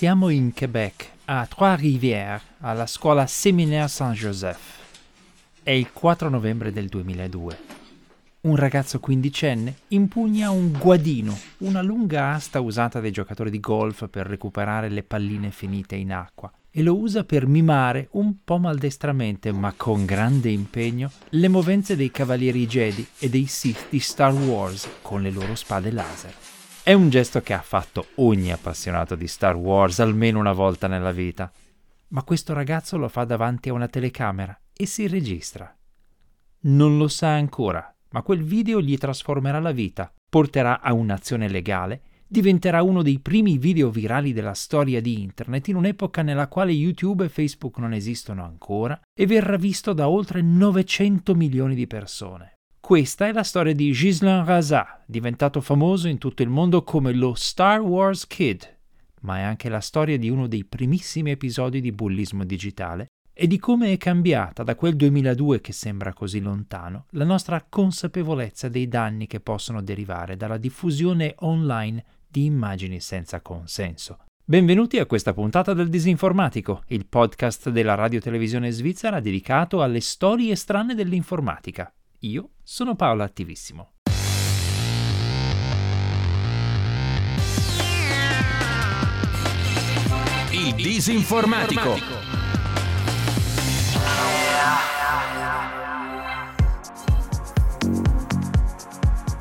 Siamo in Quebec, a Trois-Rivières, alla scuola Séminaire Saint-Joseph. È il 4 novembre del 2002. Un ragazzo quindicenne impugna un guadino, una lunga asta usata dai giocatori di golf per recuperare le palline finite in acqua, e lo usa per mimare un po' maldestramente, ma con grande impegno, le movenze dei cavalieri Jedi e dei Sith di Star Wars con le loro spade laser. È un gesto che ha fatto ogni appassionato di Star Wars almeno una volta nella vita. Ma questo ragazzo lo fa davanti a una telecamera e si registra. Non lo sa ancora, ma quel video gli trasformerà la vita, porterà a un'azione legale, diventerà uno dei primi video virali della storia di Internet in un'epoca nella quale YouTube e Facebook non esistono ancora e verrà visto da oltre 900 milioni di persone. Questa è la storia di Ghislain Razat, diventato famoso in tutto il mondo come lo Star Wars Kid, ma è anche la storia di uno dei primissimi episodi di bullismo digitale e di come è cambiata da quel 2002 che sembra così lontano la nostra consapevolezza dei danni che possono derivare dalla diffusione online di immagini senza consenso. Benvenuti a questa puntata del Disinformatico, il podcast della radio-televisione svizzera dedicato alle storie strane dell'informatica. Io sono Paolo Attivissimo. Il Disinformatico.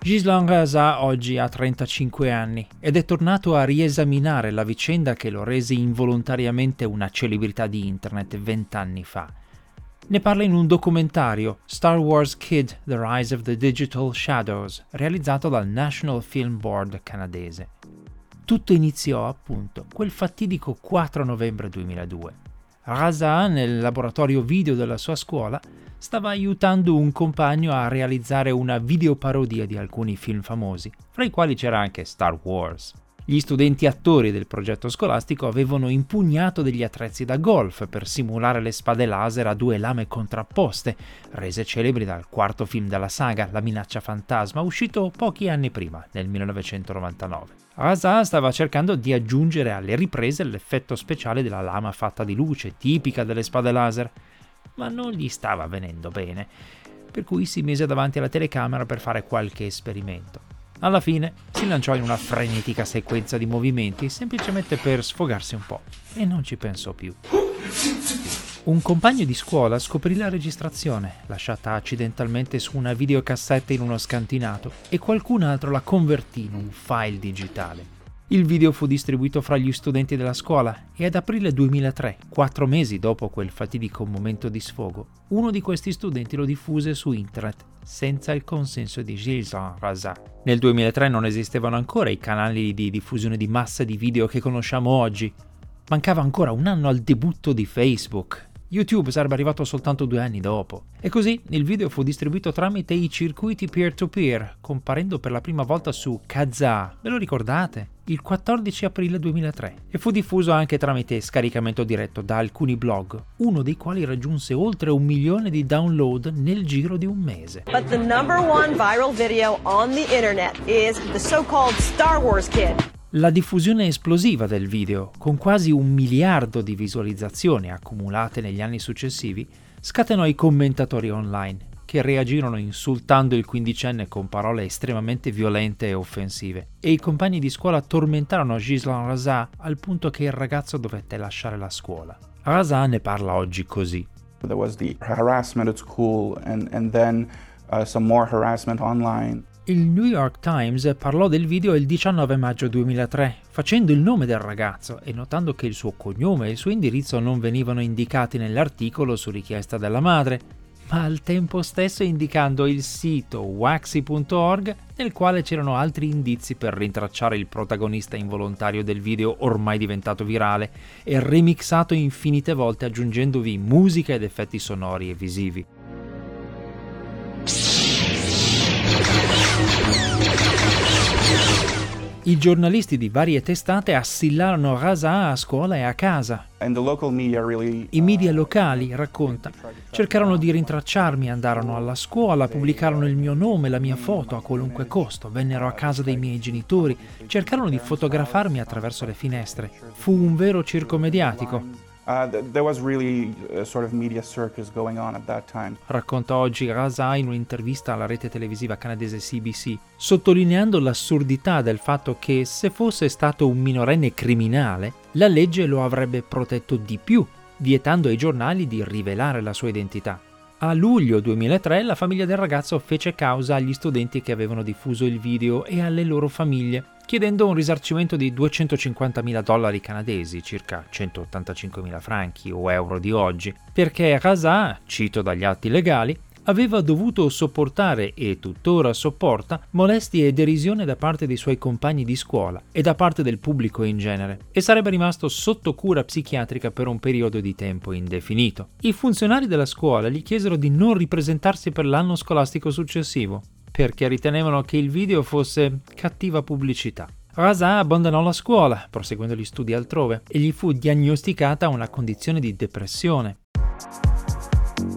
Gislan Raza oggi ha 35 anni ed è tornato a riesaminare la vicenda che lo rese involontariamente una celebrità di internet vent'anni fa ne parla in un documentario, Star Wars Kid The Rise of the Digital Shadows, realizzato dal National Film Board canadese. Tutto iniziò appunto quel fatidico 4 novembre 2002. Raza, nel laboratorio video della sua scuola, stava aiutando un compagno a realizzare una videoparodia di alcuni film famosi, fra i quali c'era anche Star Wars. Gli studenti attori del progetto scolastico avevano impugnato degli attrezzi da golf per simulare le spade laser a due lame contrapposte, rese celebri dal quarto film della saga, La minaccia fantasma, uscito pochi anni prima, nel 1999. Asa stava cercando di aggiungere alle riprese l'effetto speciale della lama fatta di luce, tipica delle spade laser, ma non gli stava venendo bene, per cui si mise davanti alla telecamera per fare qualche esperimento. Alla fine si lanciò in una frenetica sequenza di movimenti semplicemente per sfogarsi un po' e non ci pensò più. Un compagno di scuola scoprì la registrazione, lasciata accidentalmente su una videocassetta in uno scantinato, e qualcun altro la convertì in un file digitale. Il video fu distribuito fra gli studenti della scuola e ad aprile 2003, quattro mesi dopo quel fatidico momento di sfogo, uno di questi studenti lo diffuse su internet senza il consenso di Gilles Razat. Nel 2003 non esistevano ancora i canali di diffusione di massa di video che conosciamo oggi. Mancava ancora un anno al debutto di Facebook YouTube sarebbe arrivato soltanto due anni dopo. E così il video fu distribuito tramite i circuiti peer-to-peer, comparendo per la prima volta su Kazaa, ve lo ricordate? Il 14 aprile 2003 e fu diffuso anche tramite scaricamento diretto da alcuni blog, uno dei quali raggiunse oltre un milione di download nel giro di un mese. But the number one viral video on the internet is the so-called Star Wars Kid. La diffusione esplosiva del video, con quasi un miliardo di visualizzazioni accumulate negli anni successivi, scatenò i commentatori online, che reagirono insultando il quindicenne con parole estremamente violente e offensive, e i compagni di scuola tormentarono Gislan Razat al punto che il ragazzo dovette lasciare la scuola. Razat ne parla oggi così. There was the harassment at school and, and then uh, some more harassment online. Il New York Times parlò del video il 19 maggio 2003, facendo il nome del ragazzo e notando che il suo cognome e il suo indirizzo non venivano indicati nell'articolo su richiesta della madre, ma al tempo stesso indicando il sito waxy.org nel quale c'erano altri indizi per rintracciare il protagonista involontario del video ormai diventato virale e remixato infinite volte aggiungendovi musica ed effetti sonori e visivi. I giornalisti di varie testate assillarono Raza a scuola e a casa. I media locali, racconta, cercarono di rintracciarmi, andarono alla scuola, pubblicarono il mio nome, la mia foto a qualunque costo, vennero a casa dei miei genitori, cercarono di fotografarmi attraverso le finestre. Fu un vero circo mediatico. Uh. Racconta oggi Raza in un'intervista alla rete televisiva canadese CBC, sottolineando l'assurdità del fatto che se fosse stato un minorenne criminale, la legge lo avrebbe protetto di più, vietando ai giornali di rivelare la sua identità. A luglio 2003 la famiglia del ragazzo fece causa agli studenti che avevano diffuso il video e alle loro famiglie, chiedendo un risarcimento di 250.000 dollari canadesi, circa 185.000 franchi o euro di oggi, perché Raza, cito dagli atti legali, aveva dovuto sopportare e tuttora sopporta molestie e derisione da parte dei suoi compagni di scuola e da parte del pubblico in genere e sarebbe rimasto sotto cura psichiatrica per un periodo di tempo indefinito. I funzionari della scuola gli chiesero di non ripresentarsi per l'anno scolastico successivo perché ritenevano che il video fosse cattiva pubblicità. Raza abbandonò la scuola, proseguendo gli studi altrove, e gli fu diagnosticata una condizione di depressione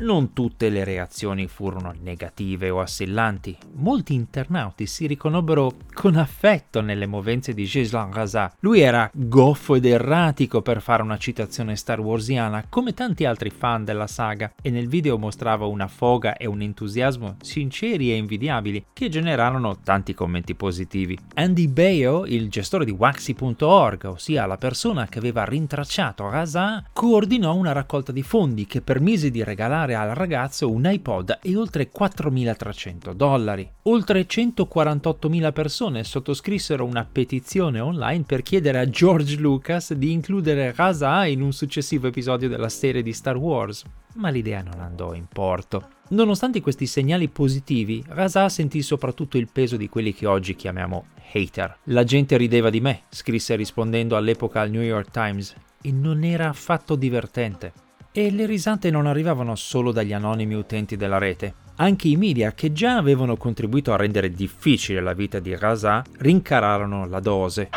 non tutte le reazioni furono negative o assillanti. Molti internauti si riconobbero con affetto nelle movenze di Gislan Raza. Lui era goffo ed erratico per fare una citazione star warsiana, come tanti altri fan della saga, e nel video mostrava una foga e un entusiasmo sinceri e invidiabili che generarono tanti commenti positivi. Andy Bayo, il gestore di Waxy.org, ossia la persona che aveva rintracciato Raza, coordinò una raccolta di fondi che permise di regalare regalare al ragazzo un iPod e oltre 4.300 dollari. Oltre 148.000 persone sottoscrissero una petizione online per chiedere a George Lucas di includere Raza in un successivo episodio della serie di Star Wars, ma l'idea non andò in porto. Nonostante questi segnali positivi, Raza sentì soprattutto il peso di quelli che oggi chiamiamo hater. La gente rideva di me, scrisse rispondendo all'epoca al New York Times, e non era affatto divertente. E le risate non arrivavano solo dagli anonimi utenti della rete. Anche i media, che già avevano contribuito a rendere difficile la vita di Raza, rincararono la dose.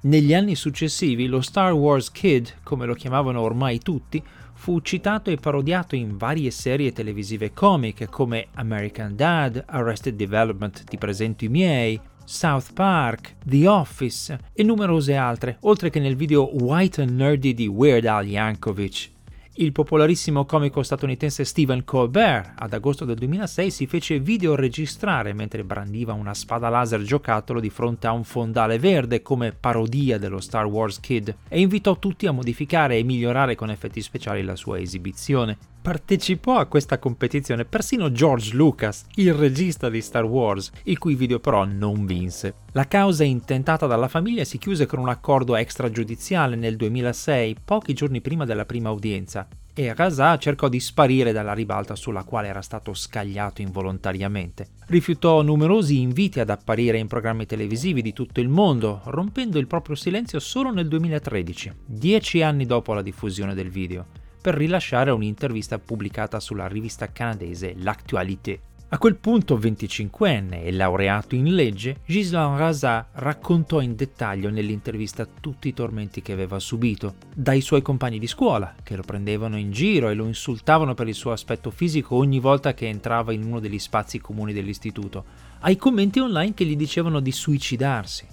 Negli anni successivi lo Star Wars Kid, come lo chiamavano ormai tutti, fu citato e parodiato in varie serie televisive comiche come American Dad, Arrested Development, Ti presento i miei, South Park, The Office e numerose altre, oltre che nel video White and Nerdy di Weird Al Yankovic. Il popolarissimo comico statunitense Stephen Colbert, ad agosto del 2006, si fece videoregistrare mentre brandiva una spada laser giocattolo di fronte a un fondale verde come parodia dello Star Wars Kid e invitò tutti a modificare e migliorare con effetti speciali la sua esibizione. Partecipò a questa competizione persino George Lucas, il regista di Star Wars, il cui video però non vinse. La causa intentata dalla famiglia si chiuse con un accordo extragiudiziale nel 2006, pochi giorni prima della prima udienza, e Raza cercò di sparire dalla ribalta sulla quale era stato scagliato involontariamente. Rifiutò numerosi inviti ad apparire in programmi televisivi di tutto il mondo, rompendo il proprio silenzio solo nel 2013, dieci anni dopo la diffusione del video per rilasciare un'intervista pubblicata sulla rivista canadese L'Actualité. A quel punto 25enne e laureato in legge, Gislan Raza raccontò in dettaglio nell'intervista tutti i tormenti che aveva subito, dai suoi compagni di scuola, che lo prendevano in giro e lo insultavano per il suo aspetto fisico ogni volta che entrava in uno degli spazi comuni dell'istituto, ai commenti online che gli dicevano di suicidarsi.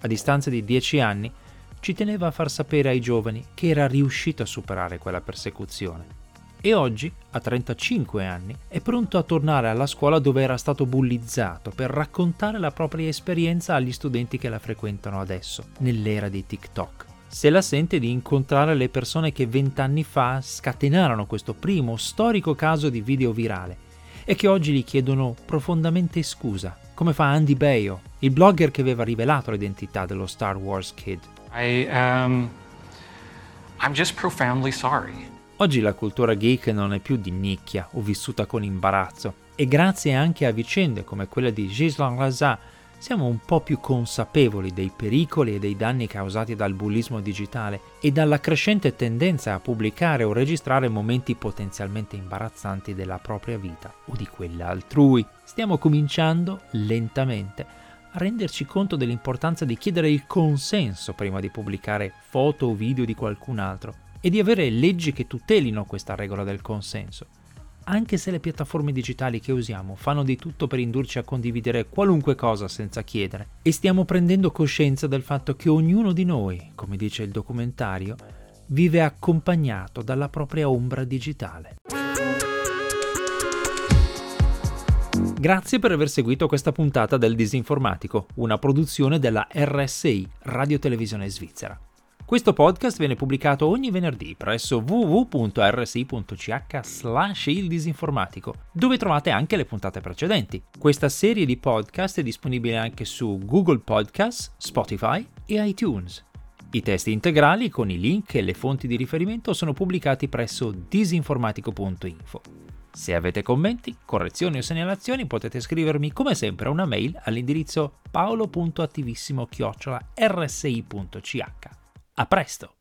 A distanza di dieci anni, ci teneva a far sapere ai giovani che era riuscito a superare quella persecuzione. E oggi, a 35 anni, è pronto a tornare alla scuola dove era stato bullizzato per raccontare la propria esperienza agli studenti che la frequentano adesso, nell'era di TikTok. Se la sente di incontrare le persone che vent'anni fa scatenarono questo primo storico caso di video virale e che oggi gli chiedono profondamente scusa, come fa Andy Bayo, il blogger che aveva rivelato l'identità dello Star Wars Kid. I um, I'm just profoundly sorry. Oggi la cultura geek non è più di nicchia o vissuta con imbarazzo e grazie anche a vicende come quella di Gislan Raza siamo un po' più consapevoli dei pericoli e dei danni causati dal bullismo digitale e dalla crescente tendenza a pubblicare o registrare momenti potenzialmente imbarazzanti della propria vita o di quella altrui. Stiamo cominciando lentamente renderci conto dell'importanza di chiedere il consenso prima di pubblicare foto o video di qualcun altro e di avere leggi che tutelino questa regola del consenso anche se le piattaforme digitali che usiamo fanno di tutto per indurci a condividere qualunque cosa senza chiedere, e stiamo prendendo coscienza del fatto che ognuno di noi, come dice il documentario, vive accompagnato dalla propria ombra digitale. Grazie per aver seguito questa puntata del Disinformatico, una produzione della RSI, Radio Televisione Svizzera. Questo podcast viene pubblicato ogni venerdì presso www.rsi.ch slash il disinformatico, dove trovate anche le puntate precedenti. Questa serie di podcast è disponibile anche su Google Podcast, Spotify e iTunes. I testi integrali con i link e le fonti di riferimento sono pubblicati presso disinformatico.info. Se avete commenti, correzioni o segnalazioni potete scrivermi come sempre una mail all'indirizzo paolo.attivissimo-rsi.ch. A presto!